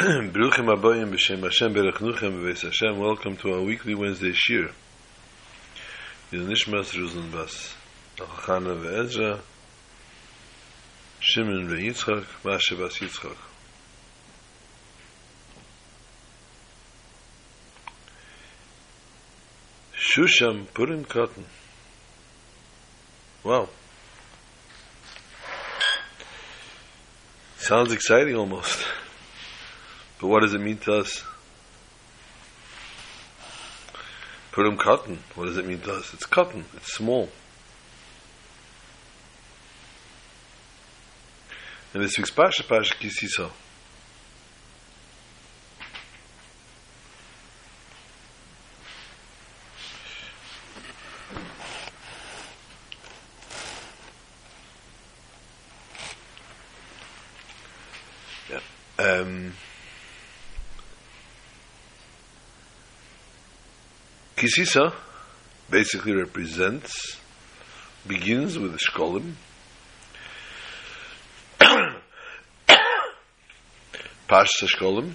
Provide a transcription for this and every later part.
Bruchim Abayim B'Shem Hashem Berechnuchem B'Beis Hashem. Welcome to our weekly Wednesday Shir. Yil Nishmas Ruzan Bas. Achana Ve'ezra. Shimon Ve'Yitzchak. Mashe Bas Yitzchak. Shushan Purim Katan. Wow. Sounds exciting almost. But what does it mean to us? Purim Katan. What does it mean to us? It's Katan. It's small. And this week's Pasha, Pasha Kisisa. Yeah. Um, Kisisa basically represents, begins with the Shkolim. Pashta Shkolim,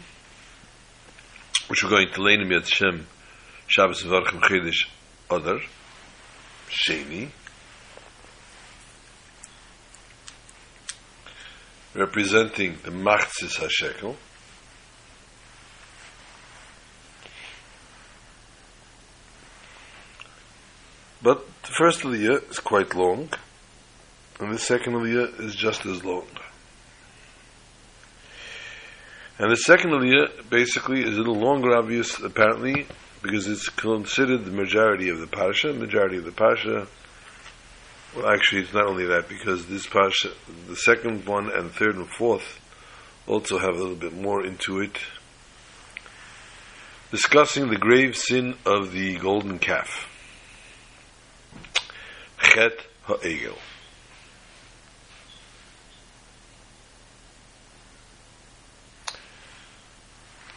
which we're going to learn in Yad Shem, Shabbos Varchim Chidish Adar, Sheni, representing the Machzis HaShekel, But the first aliyah is quite long, and the second aliyah is just as long. And the second aliyah basically is a little longer, obvious, apparently, because it's considered the majority of the parsha. Majority of the parsha. Well, actually, it's not only that because this parsha, the second one and third and fourth, also have a little bit more into it, discussing the grave sin of the golden calf. Chet Ha'egel.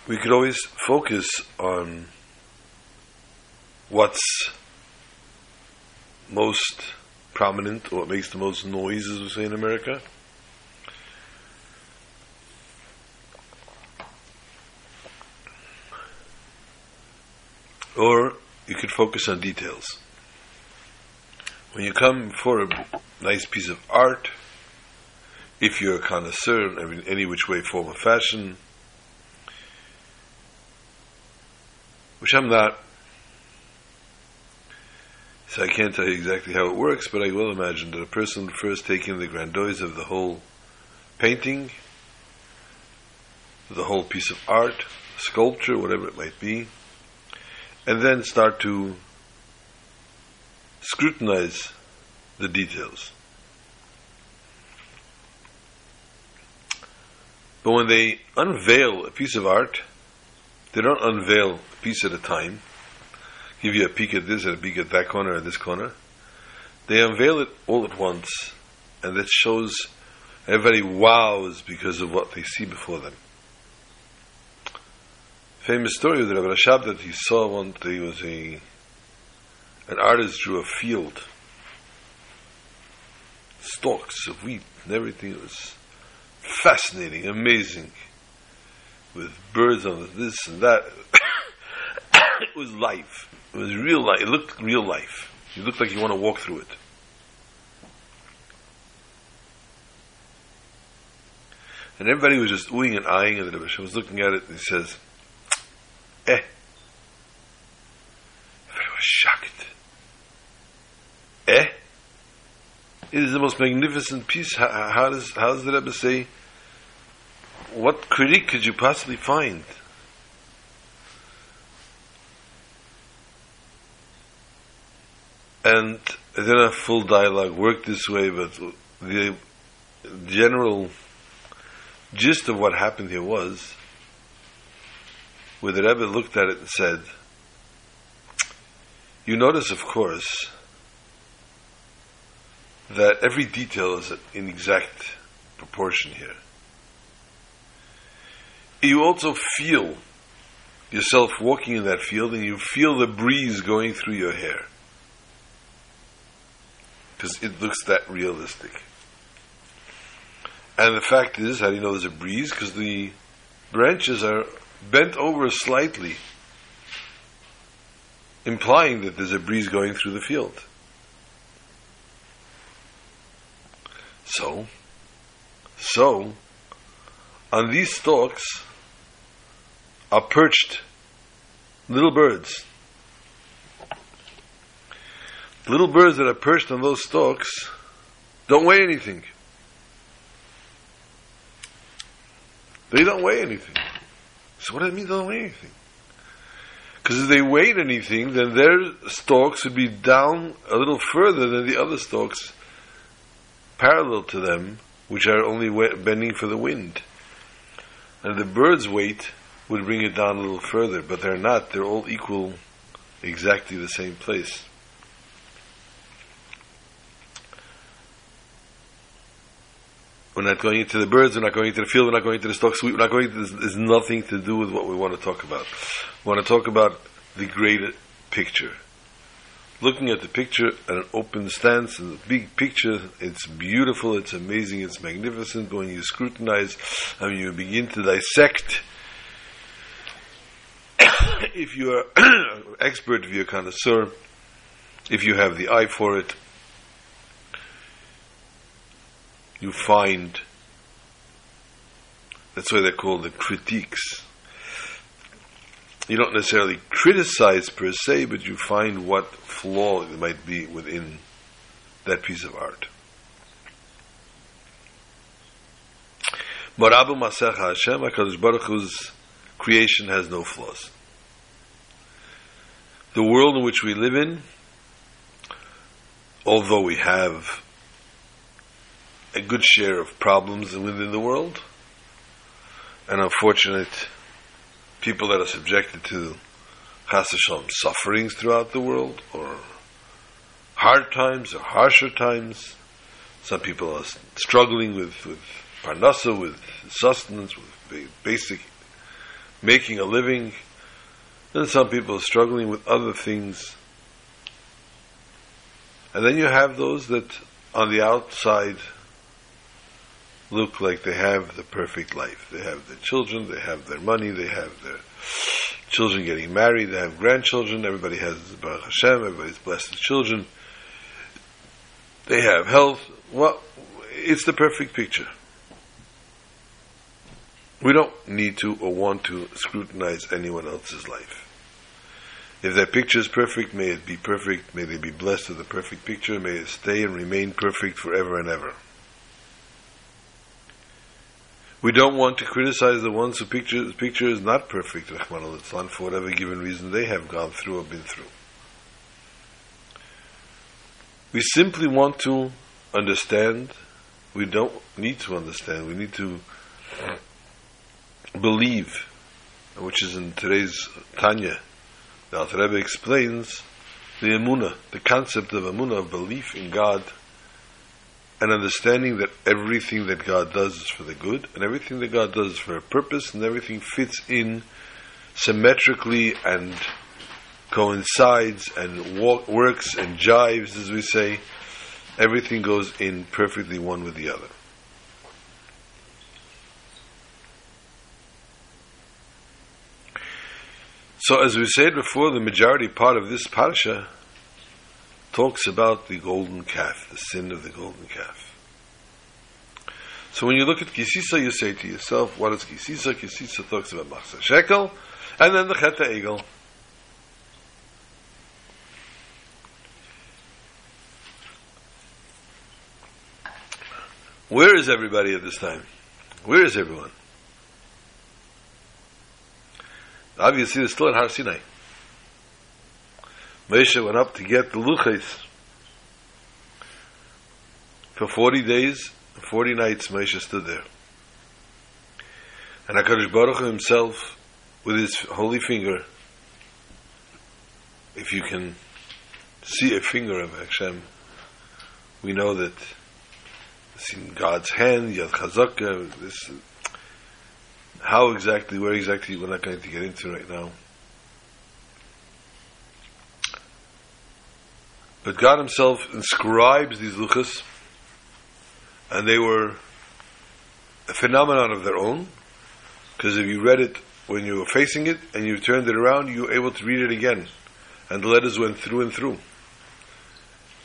We could always focus on what's most prominent or what makes the most noise, as we say in America. Or you could focus on details when you come for a nice piece of art, if you're a connoisseur in any which way, form, or fashion, which I'm not, so I can't tell you exactly how it works, but I will imagine that a person first take in the grandiose of the whole painting, the whole piece of art, sculpture, whatever it might be, and then start to scrutinize the details. But when they unveil a piece of art, they don't unveil a piece at a time, give you a peek at this and a peek at that corner and this corner. They unveil it all at once, and that shows everybody wows because of what they see before them. Famous story of the Rabbi Rashab that he saw one day was a an artist drew a field, stalks of wheat and everything. It was fascinating, amazing, with birds on this and that. it was life. It was real life. It looked real life. It looked like you want to walk through it. And everybody was just oohing and eyeing, and the Rebbe was looking at it, and he says, "Eh." Everybody was shocked. Eh? It is the most magnificent piece. How, how does how does the Rebbe say? What critique could you possibly find? And then a full dialogue worked this way, but the general gist of what happened here was where the Rebbe looked at it and said, You notice, of course, that every detail is in exact proportion here. You also feel yourself walking in that field and you feel the breeze going through your hair. Because it looks that realistic. And the fact is, how do you know there's a breeze? Because the branches are bent over slightly, implying that there's a breeze going through the field. So, so, on these stalks are perched little birds. Little birds that are perched on those stalks don't weigh anything. They don't weigh anything. So what does it mean they don't weigh anything? Because if they weighed anything, then their stalks would be down a little further than the other stalks parallel to them, which are only bending for the wind. And the bird's weight would bring it down a little further, but they're not. They're all equal, exactly the same place. We're not going into the birds, we're not going into the field, we're not going into the stalks, we're not going to, there's, nothing to do with what we want to talk about. We want to talk about the greater picture. Looking at the picture at an open stance and the big picture, it's beautiful, it's amazing, it's magnificent. But When you scrutinize and you begin to dissect, if you are an expert, if you're a connoisseur, if you have the eye for it, you find that's why they're called the critiques. You don't necessarily criticize per se, but you find what flaw there might be within that piece of art. Marabu Masech Hashem, Baruch Hu's creation has no flaws. The world in which we live in, although we have a good share of problems within the world, and unfortunate people that are subjected to chasasham sufferings throughout the world, or hard times or harsher times. Some people are struggling with, with parnasa, with sustenance, with basic making a living. And some people are struggling with other things. And then you have those that on the outside look like they have the perfect life. They have their children, they have their money, they have their children getting married, they have grandchildren, everybody has Baruch Hashem, everybody's blessed with children. They have health. Well, it's the perfect picture. We don't need to or want to scrutinize anyone else's life. If that picture is perfect, may it be perfect. May they be blessed with the perfect picture. May it stay and remain perfect forever and ever. We don't want to criticize the ones who picture picture is not perfect, Rahman al for whatever given reason they have gone through or been through. We simply want to understand. We don't need to understand. We need to believe, which is in today's Tanya. The Alter Rebbe explains the Emunah, the concept of Emunah, of belief in God and understanding that everything that God does is for the good, and everything that God does is for a purpose, and everything fits in symmetrically and coincides and walk, works and jives, as we say. Everything goes in perfectly one with the other. So, as we said before, the majority part of this parsha talks about the golden calf, the sin of the golden calf. So when you look at Kisisa, you say to yourself, what is Kisisa? Kisisa talks about Machsa Shekel, and then the Chet Ha'egel. Where is everybody at this time? Where is everyone? Obviously, they're still at Har Sinai. Moshe went up to get the luchas. For 40 days, 40 nights, Moshe stood there. And HaKadosh Baruch Hu himself, with his holy finger, if you can see a finger of Hashem, we know that it's in God's hand, Yad Chazaka, this, how exactly, where exactly, we're not going to get into right now. But God Himself inscribes these luchas, and they were a phenomenon of their own. Because if you read it when you were facing it and you turned it around, you were able to read it again. And the letters went through and through.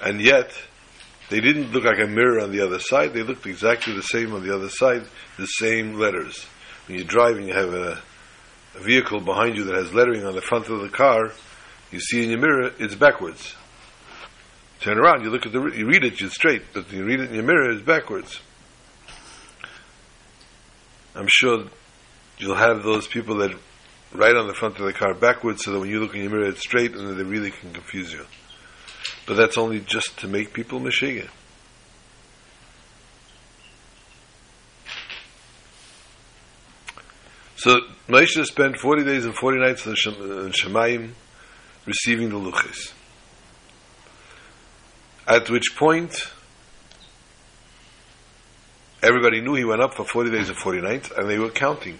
And yet, they didn't look like a mirror on the other side. They looked exactly the same on the other side, the same letters. When you're driving, you have a, a vehicle behind you that has lettering on the front of the car. You see in your mirror, it's backwards. Turn around, you look at the, you read it, it's straight, but you read it in your mirror, it's backwards. I'm sure you'll have those people that write on the front of the car backwards so that when you look in your mirror it's straight and they really can confuse you. But that's only just to make people Meshiga. So Moshe spent 40 days and 40 nights in Shemayim receiving the luchis. At which point, everybody knew he went up for 40 days and 40 nights, and they were counting.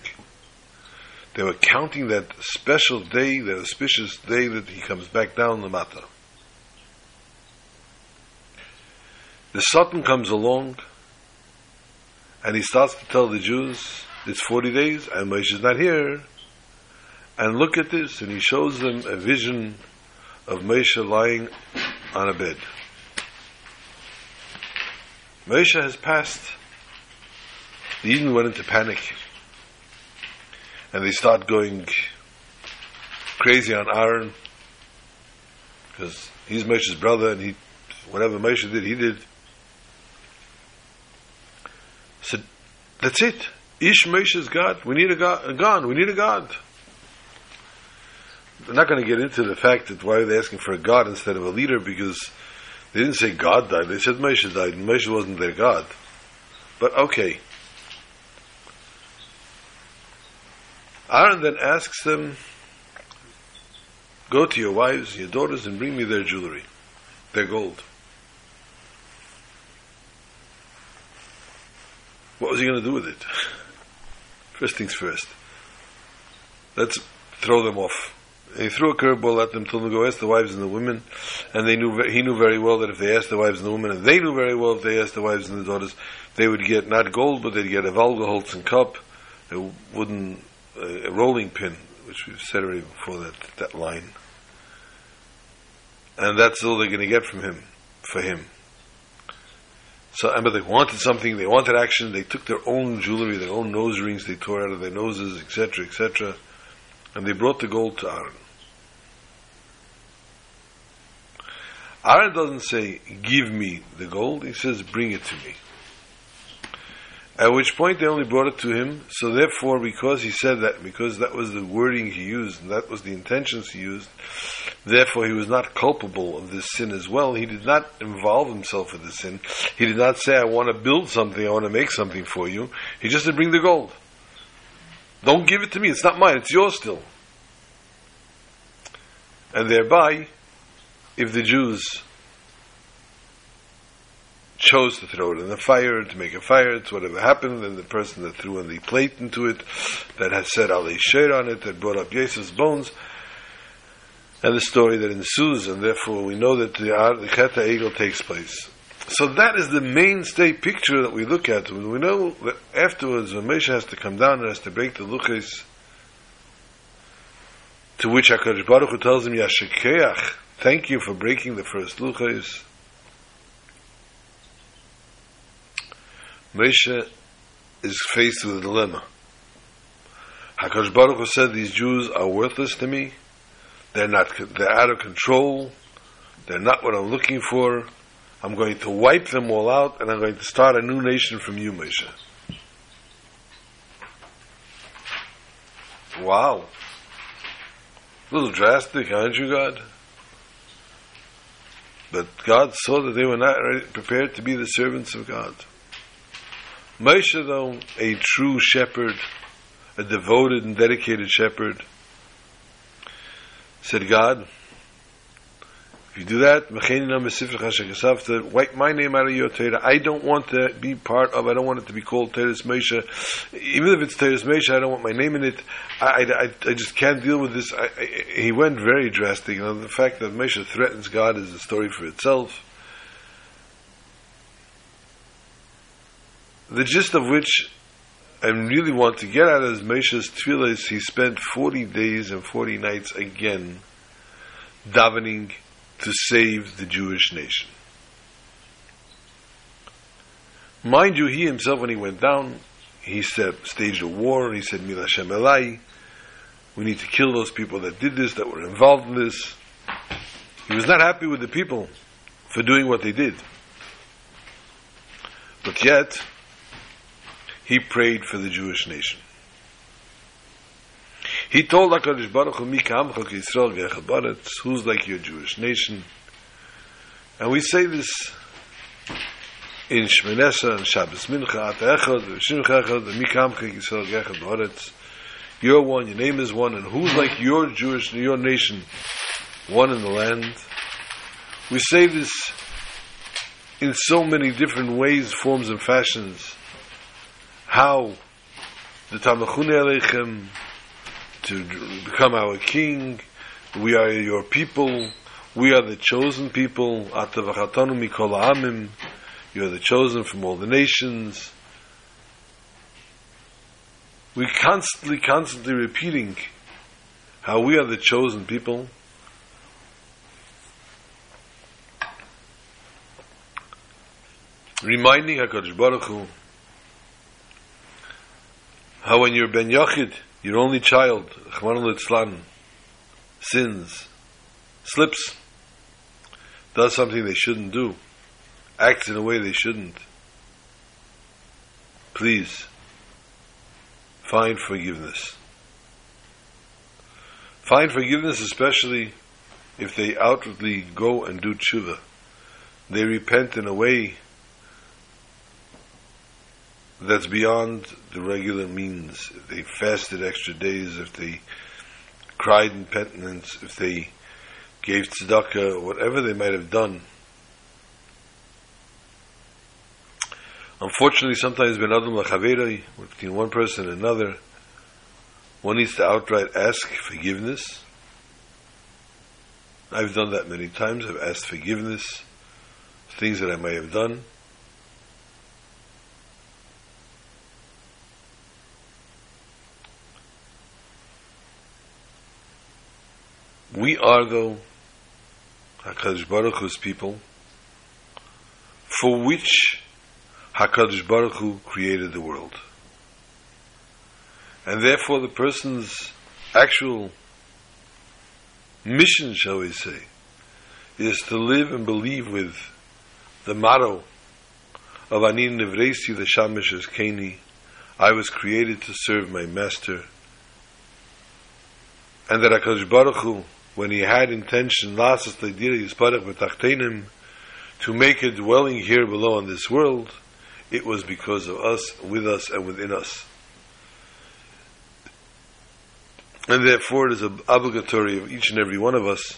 They were counting that special day, that auspicious day that he comes back down the matter. The Satan comes along, and he starts to tell the Jews, it's 40 days, and Moshe is not here. And look at this, and he shows them a vision of Moshe lying on a bed. Moshe has passed. The Yidden went into panic. And they start going crazy on Aaron because he's Moshe's brother and he, whatever Moshe did, he did. So that's it. Ish Moshe's God. We need a God. A God. We need a God. I'm not going to get into the fact that why are they asking for a God instead of a leader because they didn't say God died. They said Moshe died. Moshe wasn't their God. But okay. Aaron then asks them, Go to your wives, your daughters, and bring me their jewelry, their gold. What was he going to do with it? First things first. Let's throw them off. He threw a curveball at them, told them to go ask the wives and the women, and they knew he knew very well that if they asked the wives and the women, and they knew very well if they asked the wives and the daughters, they would get not gold, but they'd get a Volga cup, a wooden a rolling pin, which we've said already before that that line, and that's all they're going to get from him for him. So, but they wanted something, they wanted action. They took their own jewelry, their own nose rings, they tore out of their noses, etc., etc., and they brought the gold to Aaron. Aaron doesn't say, "Give me the gold." He says, "Bring it to me." At which point they only brought it to him. So therefore, because he said that, because that was the wording he used, and that was the intentions he used, therefore he was not culpable of this sin as well. He did not involve himself in the sin. He did not say, I want to build something, I want to make something for you. He just said, bring the gold. Don't give it to me, it's not mine, it's yours still. And thereby, if the Jews chose to throw it in the fire, to make a fire, to whatever happened, then the person that threw in the plate into it, that had said Ali Sher on it, that brought up Jesus' bones, and the story that ensues, and therefore we know that the, the Chet Ha'egel takes place. So that is the mainstay picture that we look at. When we know that afterwards, when Moshe has to come down and has to break the luchas, to which HaKadosh Baruch Hu tells him, Yasher koach, thank you for breaking the first luchas. Moshe is faced with a dilemma. Hakadosh Baruch Hu said, "These Jews are worthless to me. They're not. They're out of control. They're not what I'm looking for. I'm going to wipe them all out, and I'm going to start a new nation from you, Moshe." Wow. A little drastic, aren't you, God? But God saw that they were not prepared to be the servants of God. Moshe, though, a true shepherd, a devoted and dedicated shepherd, said, God, if you do that, wipe my name out of your Torah. I don't want to be part of, I don't want it to be called Toras Moshe. Even if it's Toras Moshe, I don't want my name in it. I, I, I just can't deal with this. I, I, he went very drastic. Know, the fact that Moshe threatens God is a story for itself. the gist of which I really want to get at is his Moshe's tefillahs, he spent 40 days and 40 nights again davening to save the Jewish nation. Mind you, he himself, when he went down, he said, staged a war, he said, Mila Shem Elai, we need to kill those people that did this, that were involved in this. He was not happy with the people for doing what they did. But yet, he prayed for the Jewish nation. He told HaKadosh Baruch Hu, Mika Amcha Yisrael Gechabaretz, who's like your Jewish nation? And we say this in Shmonesa and Shabbos Mincha, Ata Echad, Shimcha Echad, Mika Amcha Yisrael Gechabaretz. You're one, your name is one, and who's like your Jewish, your nation, one in the land? We say this in so many different ways, forms, and fashions. How the Tamachune Aleichem to become our king, we are your people, we are the chosen people, Mikol Amim, you are the chosen from all the nations. We constantly, constantly repeating how we are the chosen people. Reminding HaKadosh Baruch Hu how when you're Ben Yachid, your only child, Chman Litzlan, sins, slips, does something they shouldn't do, acts in a way they shouldn't, please find forgiveness. Find forgiveness, especially if they outwardly go and do tshuva. They repent in a way that's beyond the regular means. If they fasted extra days, if they cried in penitence, if they gave tzedakah, whatever they might have done. Unfortunately, sometimes between one person and another, one needs to outright ask forgiveness. I've done that many times. I've asked forgiveness, things that I may have done. We are, though, HaKadosh Baruch Hu's people, for which HaKadosh Baruch Hu created the world. And therefore the person's actual mission, shall we say, is to live and believe with the motto of Anin Nevresi, the Shamish Keni, I was created to serve my master. And that HaKadosh Baruch Hu when he had intention lasas leidira yisparach v'tachtenim to make a dwelling here below in this world, it was because of us, with us, and within us. And therefore it is obligatory of each and every one of us,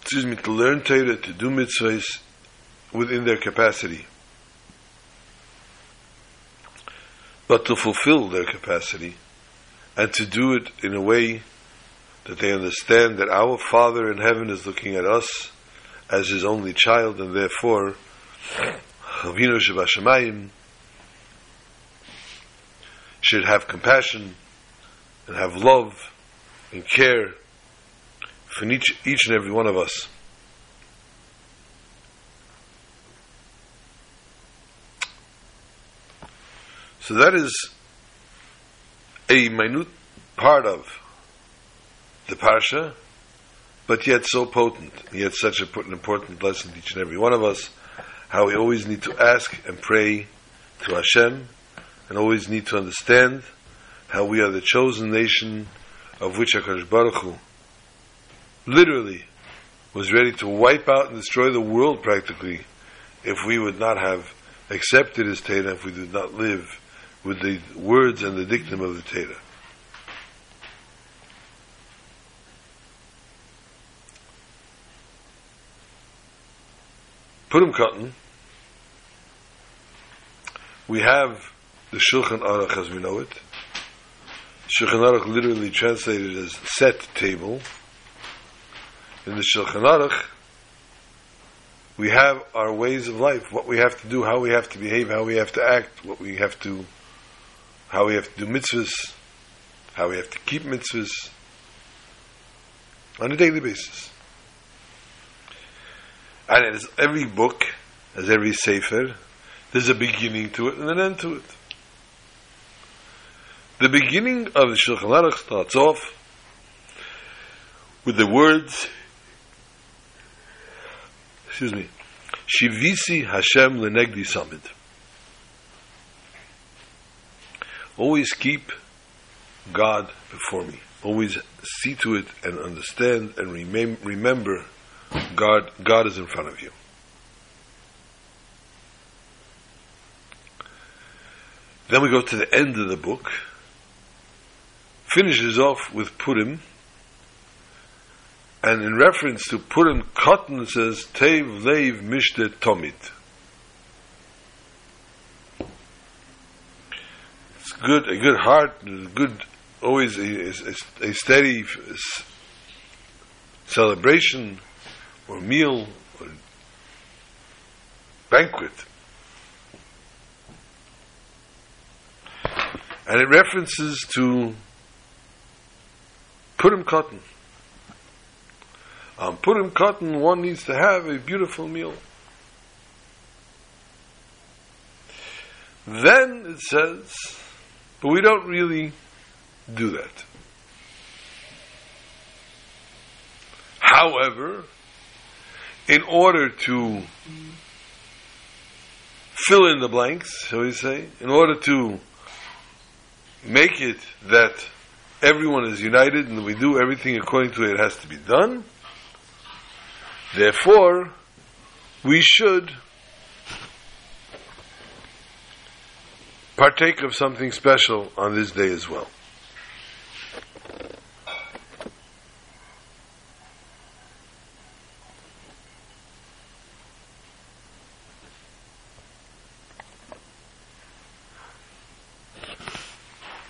excuse me, to learn Torah, to do mitzvahs within their capacity. But to fulfill their capacity, and to do it in a way that they understand that our Father in heaven is looking at us as his only child, and therefore, Avinu Shebashamayim should have compassion and have love and care for each, each and every one of us. So that is a minute part of the Parsha, but yet so potent, yet such a, an important lesson to each and every one of us, how we always need to ask and pray to Hashem, and always need to understand how we are the chosen nation of which HaKadosh Baruch Hu literally was ready to wipe out and destroy the world practically if we would not have accepted his Torah, if we did not live with the words and the dictum of the Torah. Purim Katan, we have the Shulchan Aruch as we know it. Shulchan Aruch literally translated as set table. In the Shulchan Aruch, we have our ways of life, what we have to do, how we have to behave, how we have to act, what we have to how we have to do mitzvahs, how we have to keep mitzvahs on a daily basis. And as every book, as every sefer, there's a beginning to it and an end to it. The beginning of the Shulchan Aruch starts off with the words, excuse me, Shivisi Hashem lenegdi samid. Always keep God before me. Always see to it and understand and remem- remember God, God is in front of you. Then we go to the end of the book. Finishes off with Purim. And in reference to Purim, Katan says, Tev Leiv Mishte Tomit. It's good, a good heart, a good, always a, a, a steady celebration or meal or banquet. And it references to Purim Katan. On Purim Katan, one needs to have a beautiful meal. Then it says, but we don't really do that. However, in order to fill in the blanks, shall we say, in order to make it that everyone is united and we do everything according to it has to be done, therefore, we should partake of something special on this day as well.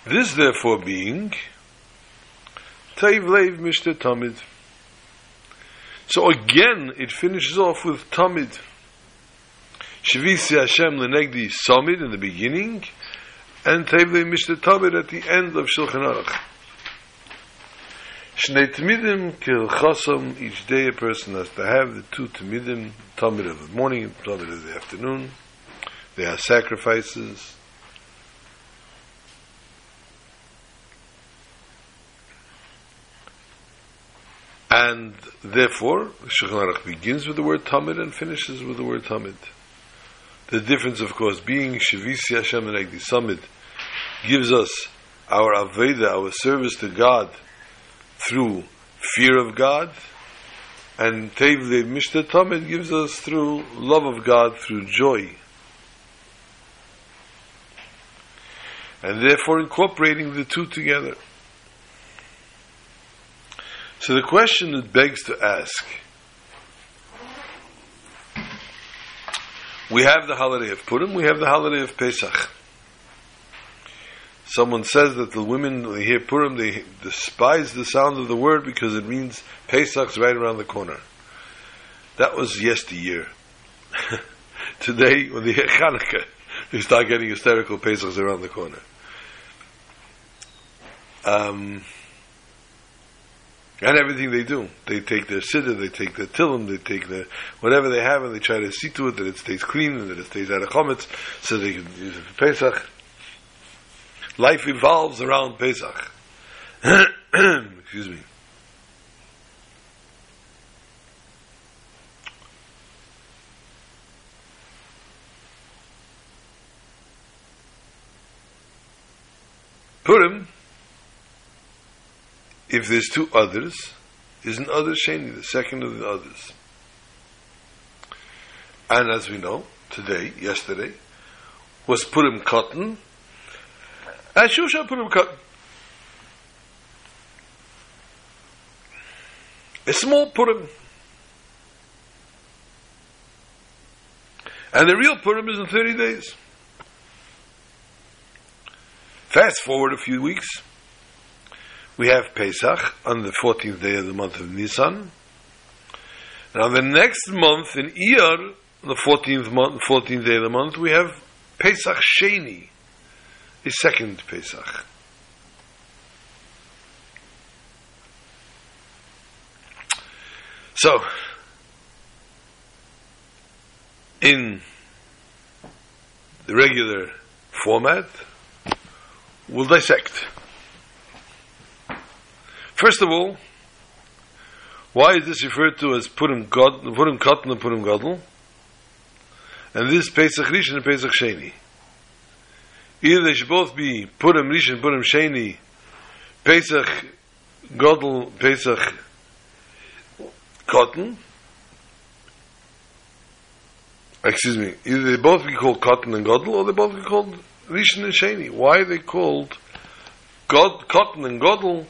This therefore being Taiv Leiv Mishte Tamid. So again it finishes off with Tamid. Shivisi Hashem Lenegdi Samid in the beginning and Taiv Leiv Mishte Tamid at the end of Shulchan Aruch. Shnei Tamidim Kil Chasam, each day a person has to have the two Tamidim, Tamid of the morning and Tamid of the afternoon. They are sacrifices. And therefore, Shulchan begins with the word Tamid and finishes with the word Tamid. The difference, of course, being Shavisi Hashem and Egdi Samid gives us our Avodah, our service to God through fear of God, and Tevle Mishta Tamid gives us through love of God, through joy. And therefore incorporating the two together. So the question that begs to ask we have the holiday of Purim, we have the holiday of Pesach. Someone says that the women, when they hear Purim, they despise the sound of the word because it means Pesach's right around the corner. That was yesteryear. Today, when they hear Chanukah, they start getting hysterical Pesach's around the corner. Um, and everything they do. They take their siddur, they take their tillim, they take their whatever they have, and they try to see to it that it stays clean and that it stays out of chometz, so they can use it for Pesach. Life evolves around Pesach. Excuse me. Purim if there's two others, is an Adar sheni, the second of the others. And as we know, today, yesterday, was Purim Katan, and Shushan Purim Katan. A small Purim. And the real Purim is in 30 days. Fast forward a few weeks we have Pesach on the 14th day of the month of Nisan. And on the next month in Iyar, the 14th month, 14th day of the month, we have Pesach Sheni. a second Pesach. So, in the regular format, we'll dissect. First of all, why is this referred to as Purim, God, Purim Katan and Purim Gadol? And this Pesach Rishon and Pesach Sheni. Either they should both be Purim Rishon, Purim Sheni, Pesach Gadol, Pesach Katan. Excuse me. Either they both be called Katan and Gadol, or they both be called Rishon and Sheni. Why are they called God, Katan and Gadol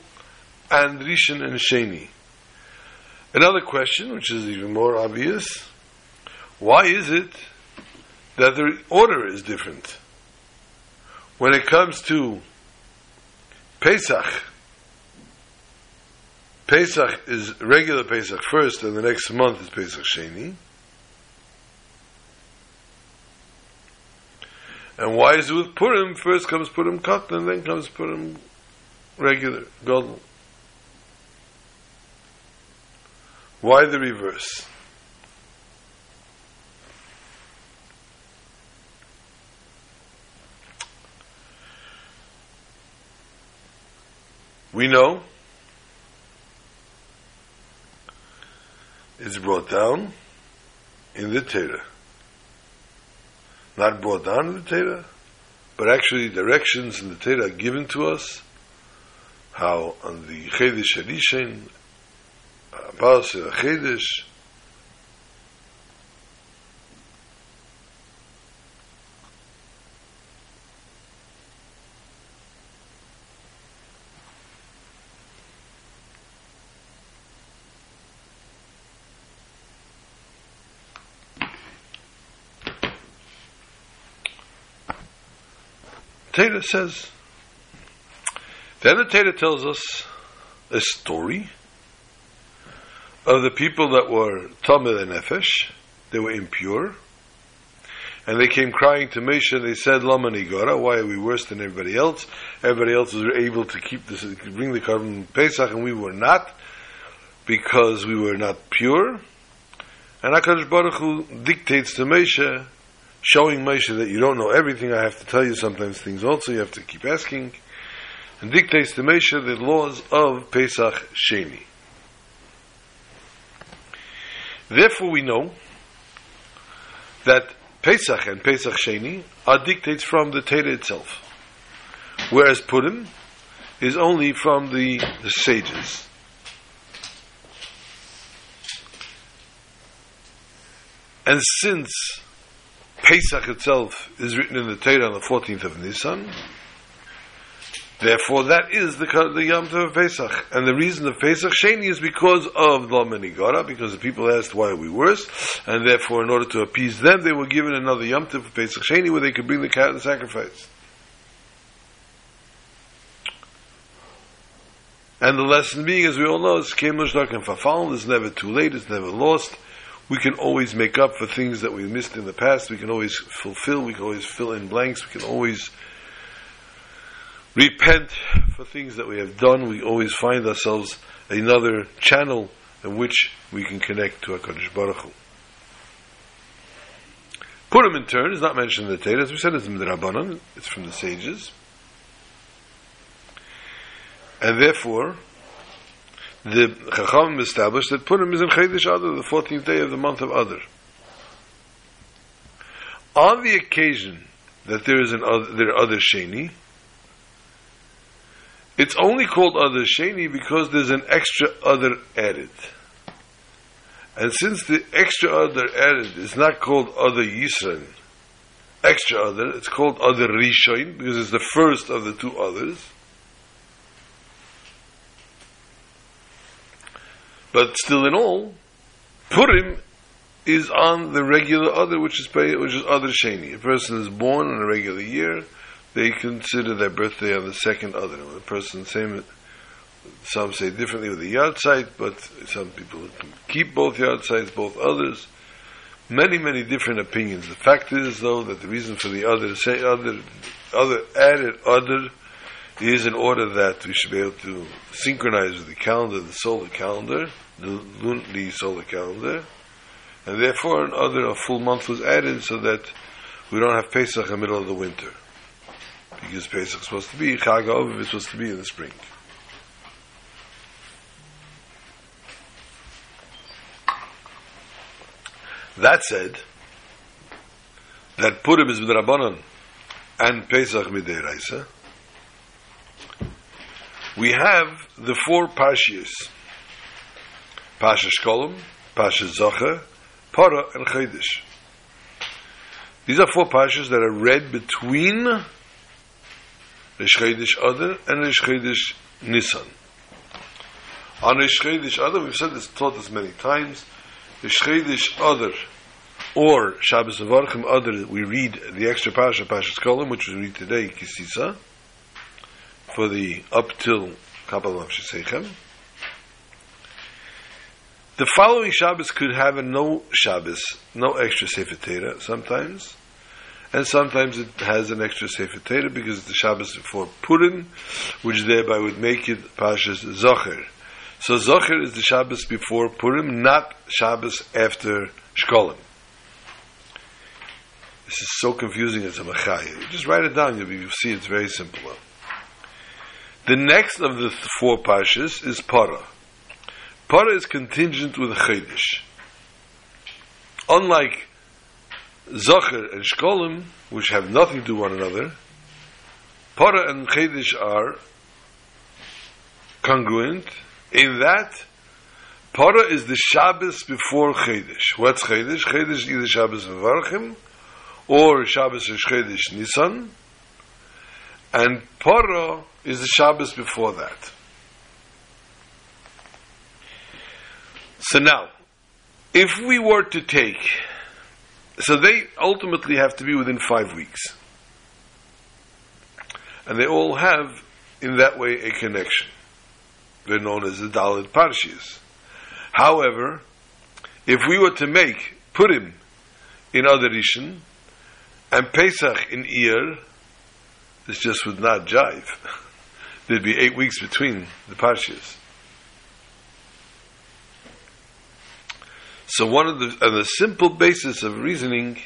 and Rishon and Sheni? Another question, which is even more obvious, why is it that the order is different? When it comes to Pesach, Pesach is regular Pesach first, and the next month is Pesach Sheni. And why is it with Purim? First comes Purim Katan, then comes Purim regular, Gadol. Why the reverse? We know it's brought down in the Torah. Not brought down in the Torah, but actually directions in the Torah given to us how on the Chedesh Harishin Parasha Chedesh. Taylor says, then the Taylor tells us a story of the people that were Tamil and Nefesh, they were impure, and they came crying to Moshe, and they said, Lama Nigara, why are we worse than everybody else? Everybody else was able to keep this, bring the korban Pesach, and we were not, because we were not pure. And HaKadosh Baruch Hu dictates to Moshe, showing Moshe that you don't know everything, I have to tell you sometimes things also, you have to keep asking, and dictates to Moshe the laws of Pesach Sheni. Therefore, we know that Pesach and Pesach Sheni are dictates from the Torah itself, whereas Purim is only from the, the sages. And since Pesach itself is written in the Torah on the 14th of Nisan, Therefore, that is the the Yom Tov of Pesach, and the reason of Pesach Sheni is because of the Menigara, because the people asked why are we worse, and therefore, in order to appease them, they were given another Yom Tov of Pesach Sheni where they could bring the cat and sacrifice. And the lesson being, as we all know, is Kemushdak and Fafal, it's never too late, it's never lost. We can always make up for things that we missed in the past, we can always fulfill, we can always fill in blanks, we can always repent for things that we have done, we always find ourselves another channel in which we can connect to HaKadosh Baruch Hu. Purim in turn is not mentioned in the Torah, as we said, it's Rabbanon, it's from the sages. And therefore, the Chacham established that Purim is in Chedesh Adar, the 14th day of the month of Adar. On the occasion that there is an other, there are Adar Sheni, it's only called Adar sheni because there's an extra other added. And since the extra other added is not called other Yisrael, extra other, it's called Adar Rishon because it's the first of the two others. But still in all, Purim is on the regular other, which is which is Adar sheni. A person is born in a regular year, they consider their birthday on the second other. The person, same, some say differently with the yahrzeit, but some people keep both yahrzeits, both others. many, many different opinions. The fact is, though, that the reason for the other say other, other added other is in order that we should be able to synchronize with the calendar, the solar calendar, the, the solar calendar, and therefore an other a full month was added so that we don't have Pesach in the middle of the winter, because Pesach is supposed to be Chag Aviv is supposed to be in the spring. That said, that Purim is Rabbanon and Pesach Midiraisa, we have the four Parshias. Pasha Shkolem, Pasha Zocher, Para, and Chaydish. These are four Pashas that are read between Rish Adar and Rish Nisan. On Rish Chaydish Adar, we've said this, taught this many times, Rish Chaydish Adar, or Shabbos Avarchim Adar, we read the extra Pasha, Pasha Shkolem, which we read today, Kisisa, for the up till Kapal of Shesechem. The following Shabbos could have a no Shabbos, no extra Sefer sometimes, and sometimes it has an extra Sefer Torah because it's the Shabbos before Purim, which thereby would make it Pashas Zocher. So Zocher is the Shabbos before Purim, not Shabbos after Shkolim. This is so confusing as a Machaya. Just write it down, you'll see it's very simple. The next of the four Pashas is Parah. Para is contingent with Chedesh. Unlike Zocher and Shkolim, which have nothing to do one another, Para and Chedesh are congruent in that Para is the Shabbos before Chedesh. What's Chedesh? Chedesh is either Shabbos Varchim or Shabbos Chedesh Nisan, and Para is the Shabbos before that. So now, if we were to take, so they ultimately have to be within five weeks. And they all have, in that way, a connection. They're known as the Dalit Parshas. However, if we were to make Purim in Adar Rishon and Pesach in Iyar, this just would not jive. There'd be eight weeks between the Parshas. So one of the, on the simple basis of reasoning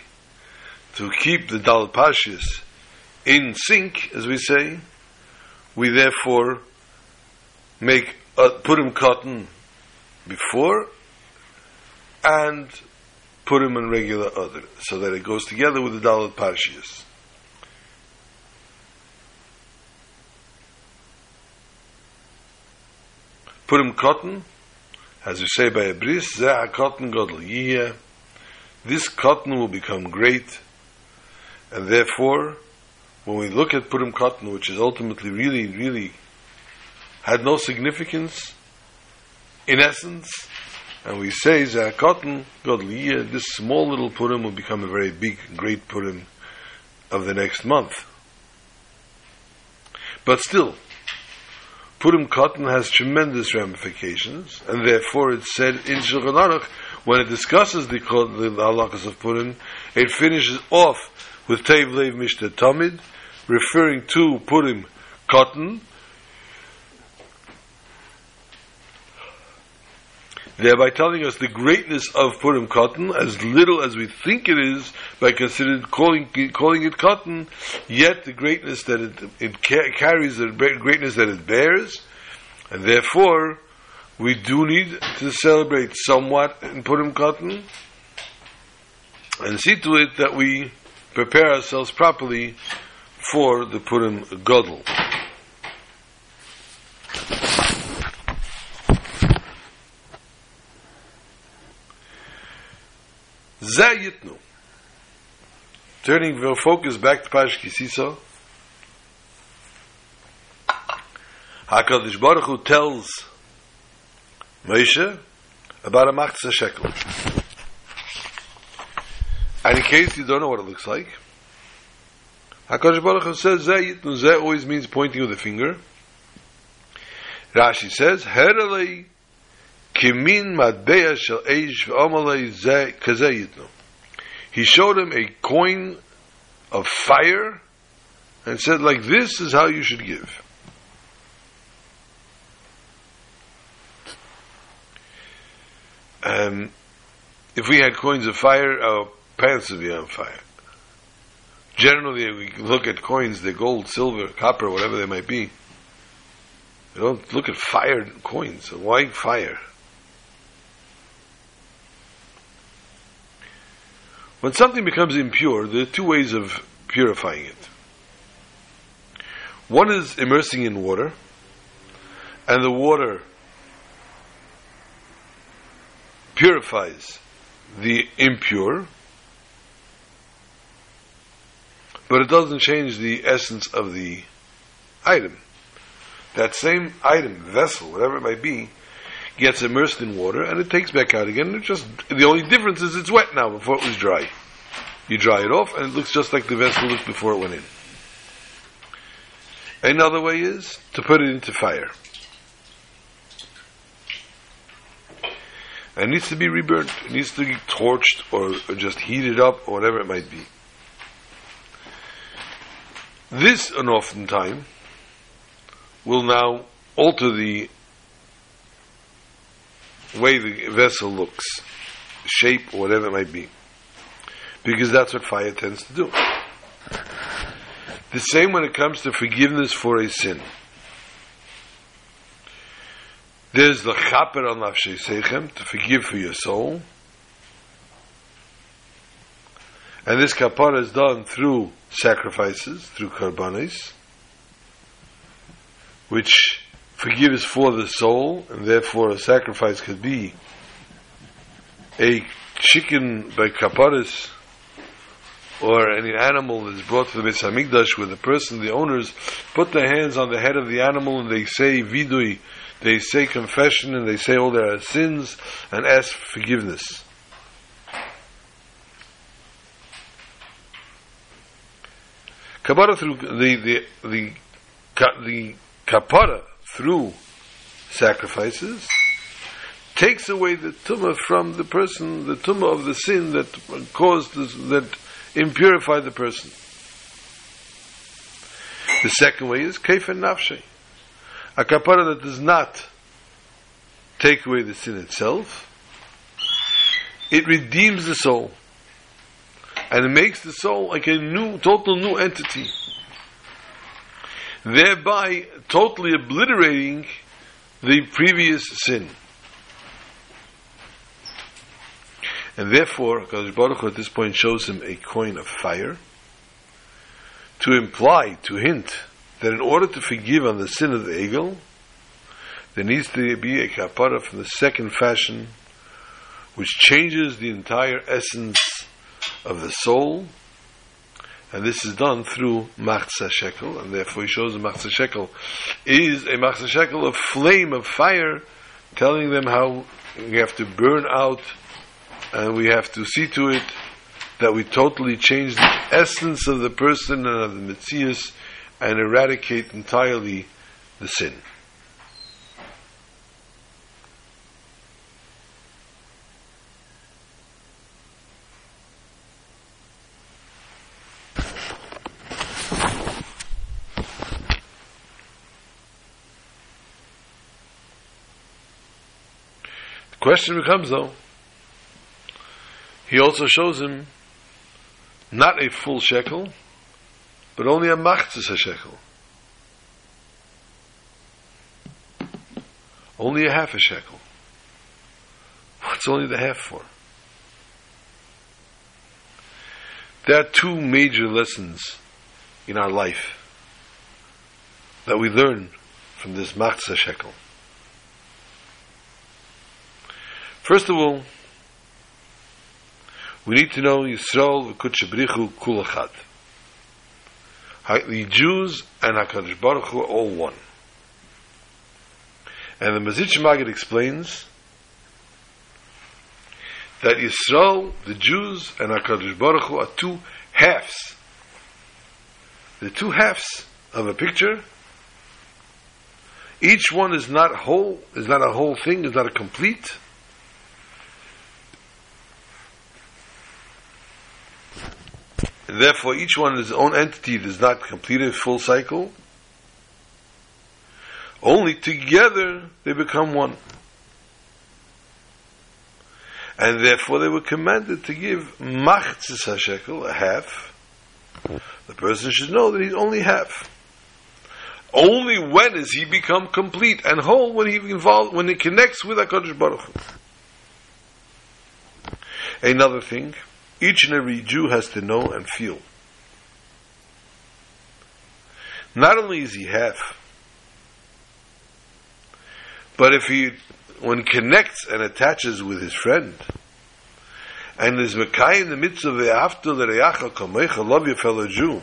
to keep the Dal Pashas in sync, as we say, we therefore make uh, Purim Katan before and put him in regular other, so that it goes together with the Dalit Parshias. Put him Katan as we say by a bris, Zeh Katan godel yiyeh, this Katan will become great, and therefore, when we look at Purim Katan, which is ultimately really, really had no significance, in essence, and we say Zeh Katan godel yiyeh, this small little Purim will become a very big, great Purim of the next month. But still, Purim Katan has tremendous ramifications, and therefore it's said in Shulchan Aruch, when it discusses the, the, the halakas of Purim, it finishes off with Teiv Lev Mishta Tamid, referring to Purim cotton, thereby telling us the greatness of Purim Katan, as little as we think it is, by considering calling, calling it Katan, yet the greatness that it, it ca- carries, the greatness that it bears, and therefore we do need to celebrate somewhat in Purim Katan, and see to it that we prepare ourselves properly for the Purim Godel. Zayitnu. Turning our focus back to Pash Kisisa. HaKadosh Baruch Hu tells Moshe about a machzah shekel. And in case you don't know what it looks like, HaKadosh Baruch Hu says, Zayitnu, Zay always means pointing with the finger. Rashi says, Heralei kimin shel eish v'omalei kazeh yitnu. He showed him a coin of fire and said, like this is how you should give. Um, if we had coins of fire, our pants would be on fire. Generally, we look at coins, they're gold, silver, copper, whatever they might be. We don't look at fire coins. Why fire? When something becomes impure, there are two ways of purifying it. One is immersing in water, and the water purifies the impure, but it doesn't change the essence of the item. That same item, vessel, whatever it might be, gets immersed in water and it takes back out again. It just the only difference is it's wet now before it was dry. You dry it off and it looks just like the vessel looked before it went in. Another way is to put it into fire. It needs to be reburnt. It needs to be torched or, or just heated up or whatever it might be. This, an often time, will now alter the way the vessel looks, shape, whatever it might be. Because that's what fire tends to do. The same when it comes to forgiveness for a sin. There's the chaper on nafshei to forgive for your soul. And this kapara is done through sacrifices, through karbanis, which forgives for the soul, and therefore a sacrifice could be a chicken by kaparis, or any animal that is brought to the Beis Hamikdash, where the person, the owners, put their hands on the head of the animal and they say vidui, they say confession and they say all their sins and ask forgiveness. Kapara through the the the the kapara through sacrifices takes away the tumah from the person, the tumah of the sin that caused this, that impurified the person. The second way is and nafshe. A kapara that does not take away the sin itself, it redeems the soul. And it makes the soul like a new, total new entity. Thereby totally obliterating the previous sin. And therefore, HaKadosh Baruch at this point shows him a coin of fire to imply, to hint, that in order to forgive on the sin of the egel, there needs to be a kapara from the second fashion, which changes the entire essence of the soul, and this is done through machza shekel, and therefore he shows the machza shekel is a machza shekel of flame of fire, telling them how we have to burn out, and we have to see to it that we totally change the essence of the person and of the mitzias and eradicate entirely the sin. Question becomes though, he also shows him not a full shekel, but only a machzis a shekel. Only a half a shekel. What's only the half for? There are two major lessons in our life that we learn from this machzah shekel. First of all, we need to know Yisrael v'kutsh kulachad. The Jews and HaKadosh Baruch Hu are all one. And the Mezritch Maggid explains that Yisrael, the Jews, and HaKadosh Baruch Hu are two halves. The two halves of a picture. Each one is not whole, is not a whole thing, is not a complete. And therefore each one is his own entity does not complete a full cycle, only together they become one. And therefore they were commanded to give machzis hashekel, a half. The person should know that he's only half. Only when does he become complete and whole when he involved when he connects with HaKadosh Baruch Hu. Another thing, each and every Jew has to know and feel. Not only is he half, but if he, when connects and attaches with his friend, and is Mekai in the midst of the after the Reyacha Kamecha, love your fellow Jew,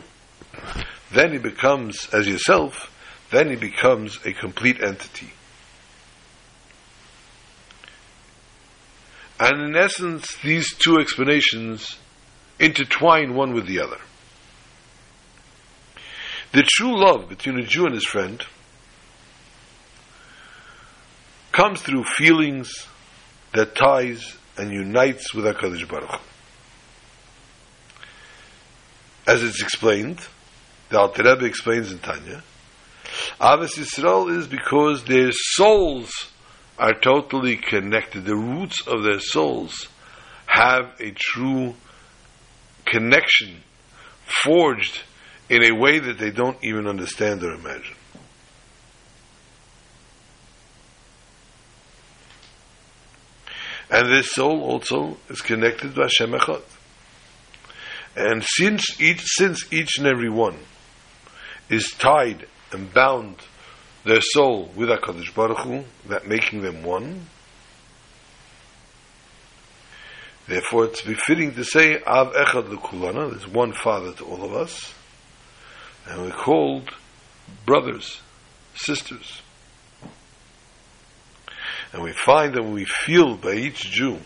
then he becomes, as yourself, then he becomes a complete entity. And in essence, these two explanations intertwine one with the other. The true love between a Jew and his friend comes through feelings that ties and unites with HaKadosh Baruch. As it's explained, the Alter Rebbe explains in Tanya, Avos Yisrael is because their souls are totally connected. The roots of their souls have a true connection forged in a way that they don't even understand or imagine. And this soul also is connected to Hashem Echad. And since each, since each and every one is tied and bound their soul with HaKadosh Baruch Hu, that making them one, therefore it's befitting to say, Av Echad L'Kulana, there's one Father to all of us, and we're called brothers, sisters. And we find and we feel by each Jew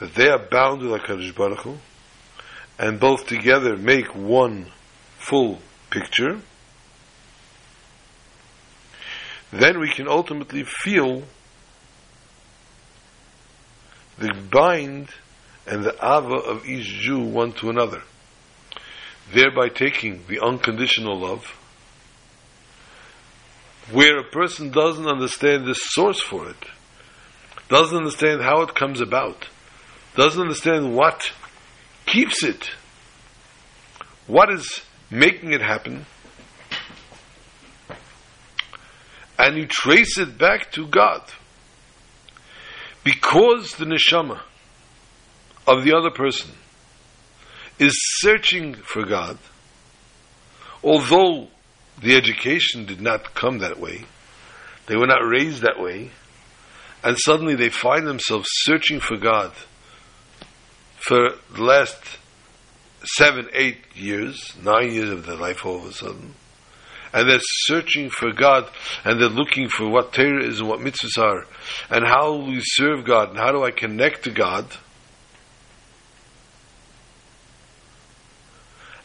that they are bound with HaKadosh Baruch Hu, and both together make one full picture, then we can ultimately feel the bind and the ava of each Jew one to another, thereby taking the unconditional love, where a person doesn't understand the source for it, doesn't understand how it comes about, doesn't understand what keeps it, what is making it happen, and you trace it back to God. Because the neshama of the other person is searching for God, although the education did not come that way, they were not raised that way, and suddenly they find themselves searching for God for the last seven, eight years, nine years of their life all of a sudden and they're searching for God, and they're looking for what Torah is and what mitzvahs are, and how we serve God, and how do I connect to God.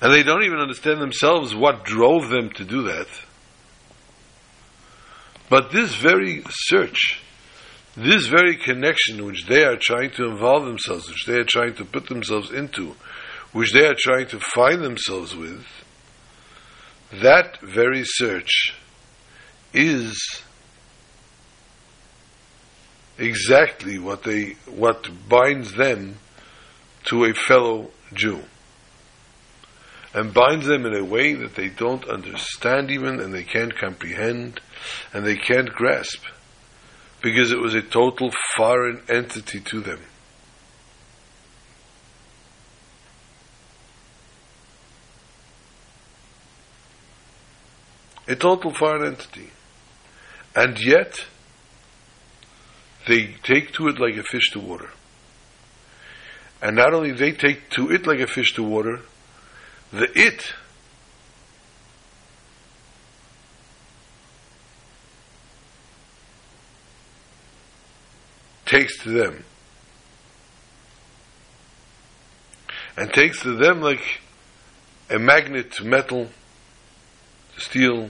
And they don't even understand themselves what drove them to do that. But this very search, this very connection which they are trying to involve themselves, which they are trying to put themselves into, which they are trying to find themselves with, that very search is exactly what they what binds them to a fellow Jew. And binds them in a way that they don't understand even and they can't comprehend and they can't grasp because it was a total foreign entity to them a total foreign entity. And yet, they take to it like a fish to water. And not only they take to it like a fish to water, the it takes to them. And takes to them like a magnet to metal, to steel,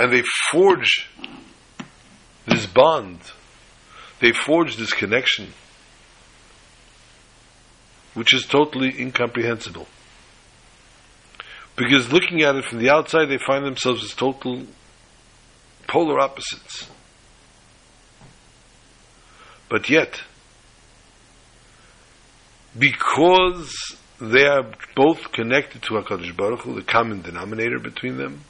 and they forge this bond. They forge this connection. which is totally incomprehensible. Because looking at it from the outside, they find themselves as total polar opposites. But yet, because they are both connected to HaKadosh Baruch Hu, the common denominator between them,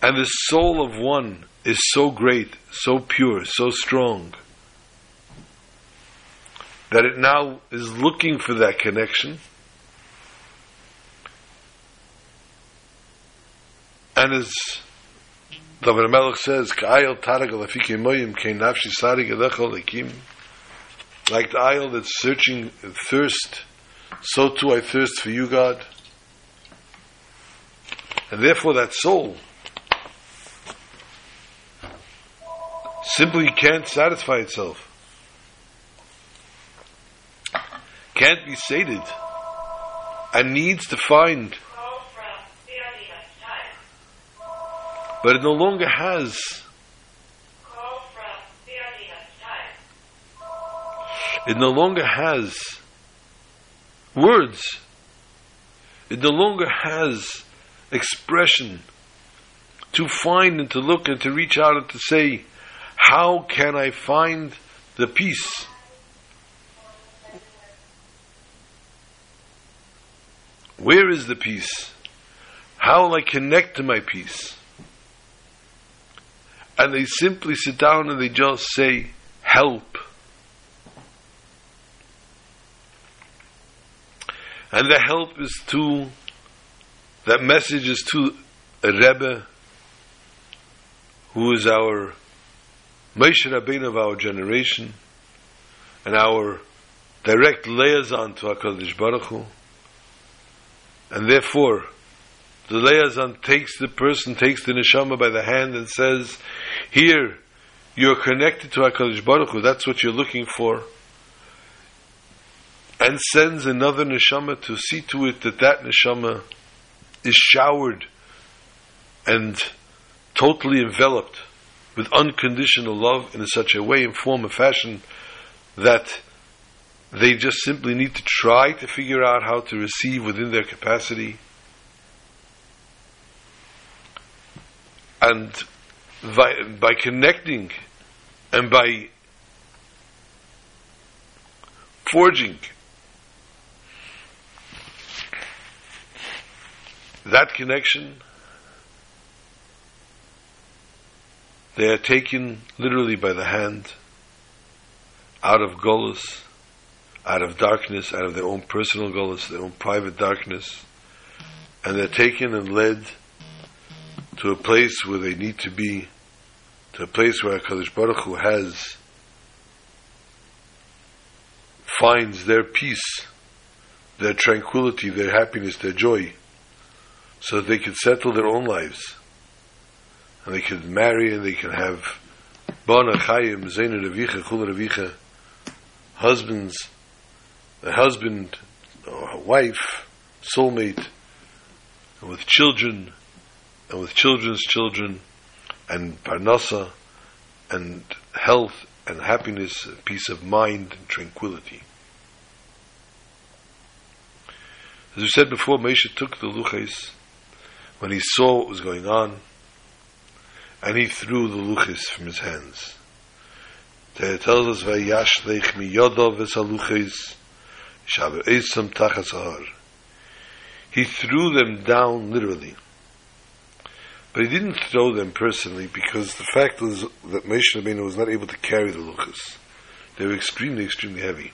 and the soul of one is so great, so pure, so strong, that it now is looking for that connection. And as David Melech says, Ka'ayel tarag alafiki moyim kein nafshi sarig like the isle that's searching thirst, so too I thirst for you, God. And therefore that soul simply can't satisfy itself. Can't be sated. And needs to find. But it no longer has It no longer has words. It no longer has expression to find and to look and to reach out and to say, how can I find the peace? Where is the peace? How will I connect to my peace? And they simply sit down and they just say, help. And the help is to, that message is to a Rebbe who is our Moshe Rabbeinu of our generation and our direct liaison to HaKadosh Baruch Hu. And therefore, the liaison takes the person, takes the neshama by the hand and says, here, you're connected to HaKadosh Baruch Hu, that's what you're looking for and sends another neshama to see to it that that neshama is showered and totally enveloped with unconditional love in such a way and form and fashion that they just simply need to try to figure out how to receive within their capacity. And by, by connecting and by forging that connection, they are taken literally by the hand out of Golas, out of darkness, out of their own personal Golas, their own private darkness, and they're taken and led to a place where they need to be, to a place where HaKadosh Baruch Hu has, finds their peace, their tranquility, their happiness, their joy so that they can settle their own lives. And they could marry and they can have Bana Chayim, Zaina Ravicha, Chul Ravicha, husbands, a husband, or a wife, soulmate, and with children, and with children's children, and parnasa, and health, and happiness, and peace of mind, and tranquility. As we said before, Moshe took the luchais when he saw what was going on, and he threw the luchis from his hands. It tells us, "Vayashlech mi yodov v'saluchis shaber esam tachas He threw them down literally, but he didn't throw them personally because the fact was that Moshe Rabbeinu was not able to carry the luchis. They were extremely, extremely heavy,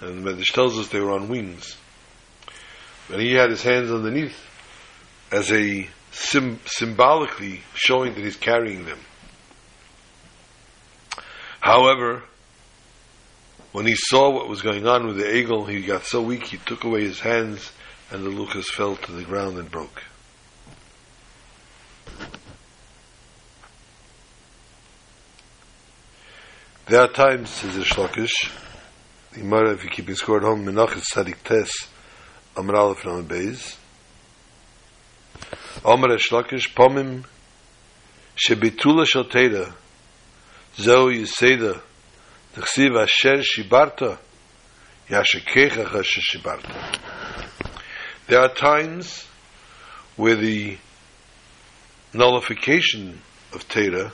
and the Medrash tells us they were on wings. When he had his hands underneath, as a sim- symbolically showing that he's carrying them. However, when he saw what was going on with the egel, he got so weak he took away his hands and the lucas fell to the ground and broke. There are times, says the Shlokish, the Gemara, if you keep score at home, Menachis Sadik Tes, Amr Aleph Beis, Omer Pomim Shebitula Zeu Tachsiv Asher Shibarta Shibarta There are times where the nullification of Teda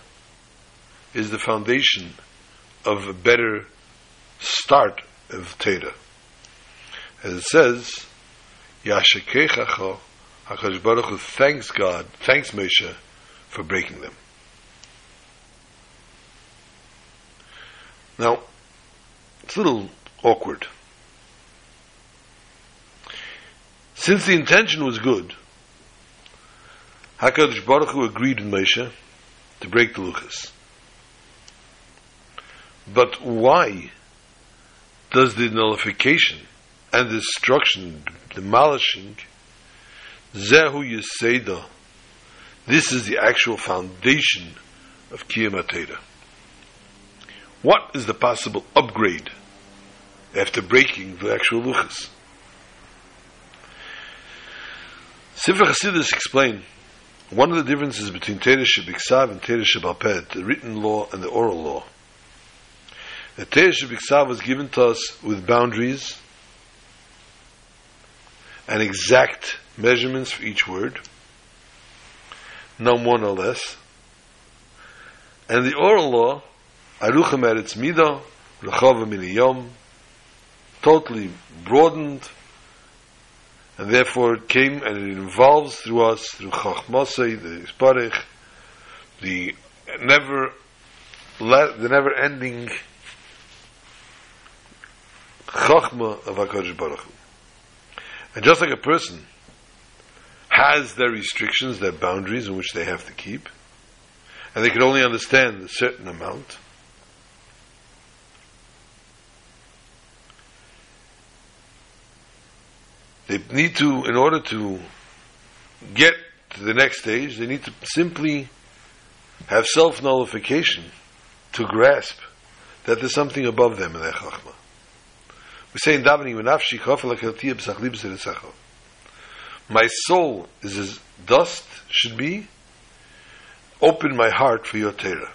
is the foundation of a better start of Teda. As it says, Yashikechacho HaKadosh Baruch Hu thanks God, thanks Moshe for breaking them. Now, it's a little awkward. Since the intention was good, HaKadosh Baruch Hu agreed with Moshe to break the luchas. But why does the nullification and destruction, demolishing, Zehu Yeseda, this is the actual foundation of Kiyam What is the possible upgrade after breaking the actual luchas? Sefer Hasidus explain one of the differences between Torah Shebiksav and Torah Shebalpeh, the written law and the oral law. The Torah Shebiksav was given to us with boundaries and exact measurements for each word, no more no less. And the oral law, Aruchem Eretz Midah, Rechava Miniyom, totally broadened and therefore it came and it involves through us, through Chachmasei, the Isparech, the never, the never ending Chachma of HaKadosh Baruch Hu. And just like a person has their restrictions, their boundaries in which they have to keep, and they can only understand a certain amount, They need to, in order to get to the next stage, they need to simply have self nullification to grasp that there's something above them in their chachma. We say in davening, my soul is as dust should be. Open my heart for your Torah.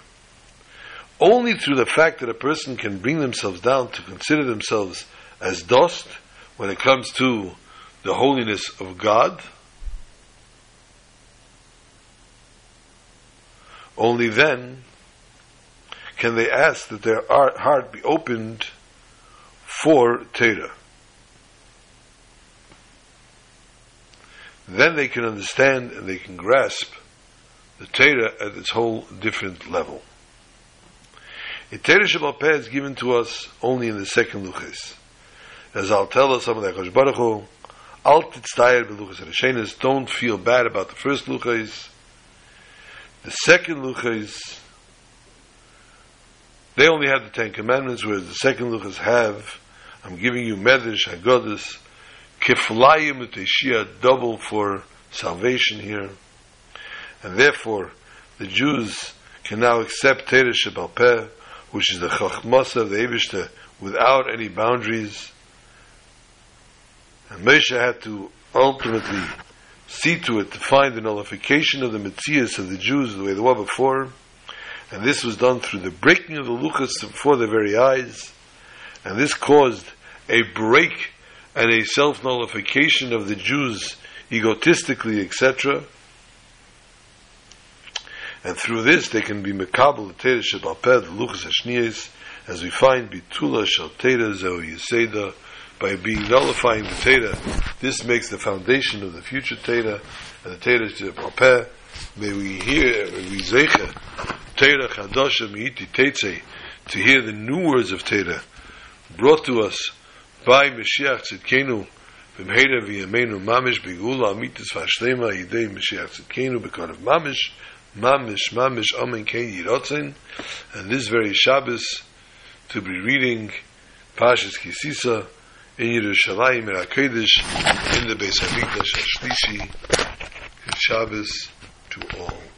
Only through the fact that a person can bring themselves down to consider themselves as dust when it comes to the holiness of God, only then can they ask that their heart be opened for Torah. Then they can understand and they can grasp the Torah at its whole different level. The Torah Shabbat is given to us only in the second Luchis. As I'll tell us some of the Baruch Hu, Alt tzayir beluchas Hashenis. Don't feel bad about the first luchas. The second luchas, they only have the Ten Commandments, whereas the second luchas have, I'm giving you Medrash, Haggadis, Kiflayim Uteshia, double for salvation here. And therefore, the Jews can now accept Teresh Peh, which is the Chachmasa of the Ebishter, without any boundaries, and Moshe had to ultimately see to it to find the nullification of the Metzias of the Jews the way they were before. And this was done through the breaking of the Luchas before their very eyes. And this caused a break and a self nullification of the Jews egotistically, etc. And through this they can be Mekabel, Shabbat, the Luchas Hashnias, as we find Bitula Shal Teda Zeu Yiseda, by being nullifying the Torah, this makes the foundation of the future Torah, and the Torah is. May we hear, may we zeche, Torah chadosha mi'iti teitze, to hear the new words of Torah brought to us by Mashiach Tzidkenu, v'mheira v'yameinu mamish b'gula amitis v'ashlema yidei Mashiach Tzidkenu b'kar of mamish, mamish, mamish, amen kein yirotzen, and this very Shabbos to be reading Pashas Kisisa, in Yerushalayim, in HaKodesh, in the Beis HaMikdash, Shlishi, Shabbos to all.